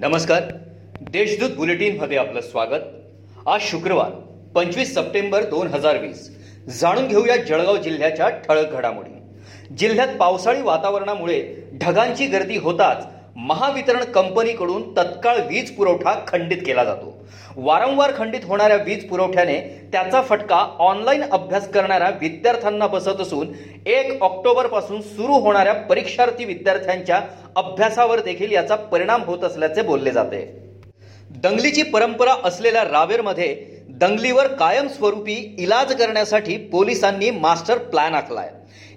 नमस्कार. देशदूत बुलेटिनमध्ये आपलं स्वागत. आज शुक्रवार पंचवीस सप्टेंबर दोन हजार वीस. जाणून घेऊया जळगाव जिल्ह्याच्या ठळक घडामोडी. जिल्ह्यात पावसाळी वातावरणामुळे ढगांची गर्दी होताच महावितरण कंपनीकडून तत्काळ वीज पुरवठा खंडित केला जातो. वारंवार खंडित होणाऱ्या वीज पुरवठ्याने त्याचा फटका ऑनलाईन अभ्यास करणाऱ्या विद्यार्थ्यांना बसत असून एक ऑक्टोबरपासून सुरू होणाऱ्या परीक्षार्थी विद्यार्थ्यांच्या अभ्यासावर देखील याचा परिणाम होत असल्याचे बोलले जाते. दंगलीची परंपरा असलेल्या रावेरमध्ये दंगलीवर कायमस्वरूपी इलाज करण्यासाठी पोलिसांनी मास्टर प्लॅन आखलाय.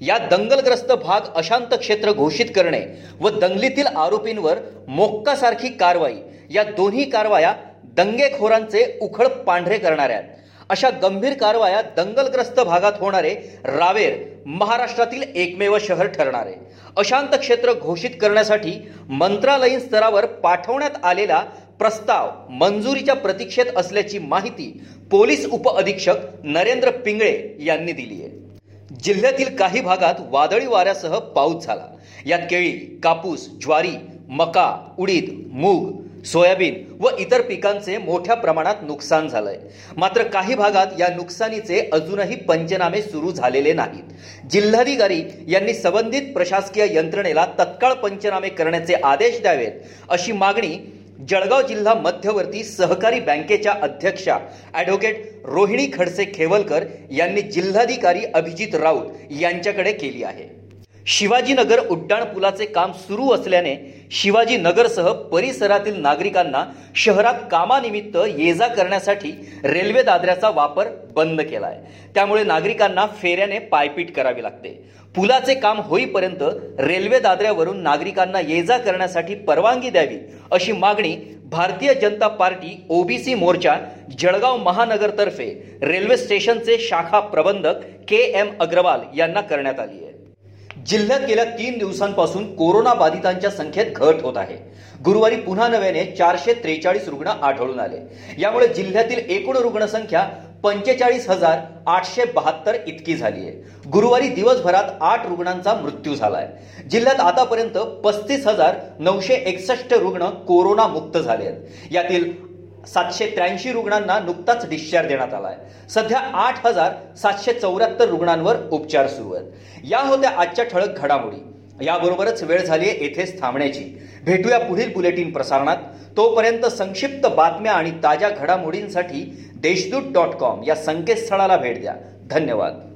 या दंगलग्रस्त भाग अशांत क्षेत्र घोषित करणे व दंगलीतील आरोपींवर मोक्कासारखी कारवाई या दोन्ही कारवाया दंगेखोरांचे उखळ पांढरे करणाऱ्या आहेत. अशा गंभीर कारवाया दंगलग्रस्त भागात होणारे रावेर महाराष्ट्रातील एकमेव शहर ठरणारे. अशांत क्षेत्र घोषित करण्यासाठी मंत्रालयीन स्तरावर पाठवण्यात आलेला प्रस्ताव मंजुरीच्या प्रतीक्षेत असल्याची माहिती पोलीस उपअधीक्षक नरेंद्र पिंगळे यांनी दिली आहे. जिल्ह्यातील काही भागात वादळी वाऱ्यासह पाऊस झाला. यात केळी कापूस ज्वारी मका उडीद मूग सोयाबीन व इतर पिकांचे मोठ्या प्रमाणात नुकसान झालंय. मात्र काही भागात या नुकसानीचे अजूनही पंचनामे सुरू झालेले नाहीत. जिल्हाधिकारी यांनी संबंधित प्रशासकीय यंत्रणेला तत्काळ पंचनामे करण्याचे आदेश द्यावेत अशी मागणी जळगाव जिल्हा मध्यवर्ती सहकारी बँकेच्या अध्यक्षा ॲडव्होकेट रोहिणी खडसे खेवलकर यांनी जिल्हाधिकारी अभिजित राऊत यांच्याकडे केली आहे. शिवाजीनगर उड्डाण पुलाचे काम सुरू असल्याने शिवाजीनगरसह परिसरातील नागरिकांना शहरात कामानिमित्त ये जा करण्यासाठी रेल्वे दादऱ्याचा वापर बंद केलाय. त्यामुळे नागरिकांना फेऱ्याने पायपीट करावी लागते. पुलाचे काम होईपर्यंत रेल्वे दादऱ्यावरून नागरिकांना ये जा करण्यासाठी परवानगी द्यावी अशी मागणी भारतीय जनता पार्टी ओबीसी मोर्चा जळगाव महानगरतर्फे रेल्वे स्टेशनचे शाखा प्रबंधक के एम अग्रवाल यांना करण्यात आली आहे. जिल्ह्यात गेल्या तीन दिवसांपासून कोरोना बाधितांच्या संख्येत घट होत आहे. गुरुवारी पुन्हा नव्याने चारशे त्रेचाळीस रुग्ण आढळून आले. यामुळे जिल्ह्यातील एकूण रुग्णसंख्या पंचेचाळीस हजार आठशे बहात्तर इतकी झाली आहे. गुरुवारी दिवसभरात आठ रुग्णांचा मृत्यू झालाय. जिल्ह्यात आतापर्यंत पस्तीस हजार नऊशे एकसष्ट रुग्ण कोरोना मुक्त झाले आहेत. यातील सातशे त्र्याऐंशी रुग्णांना नुकताच डिस्चार्ज देण्यात आलाय. सध्या आठ हजार सातशे चौऱ्याहत्तर रुग्णांवर उपचार सुरू आहेत. या होत्या आजच्या ठळक घडामोडी. याबरोबरच वेळ झाली आहे येथेच थांबण्याची. भेटूया पुढील बुलेटिन प्रसारणात. तोपर्यंत संक्षिप्त बातम्या आणि ताज्या घडामोडींसाठी देशदूत डॉट कॉम या संकेतस्थळाला भेट द्या. धन्यवाद.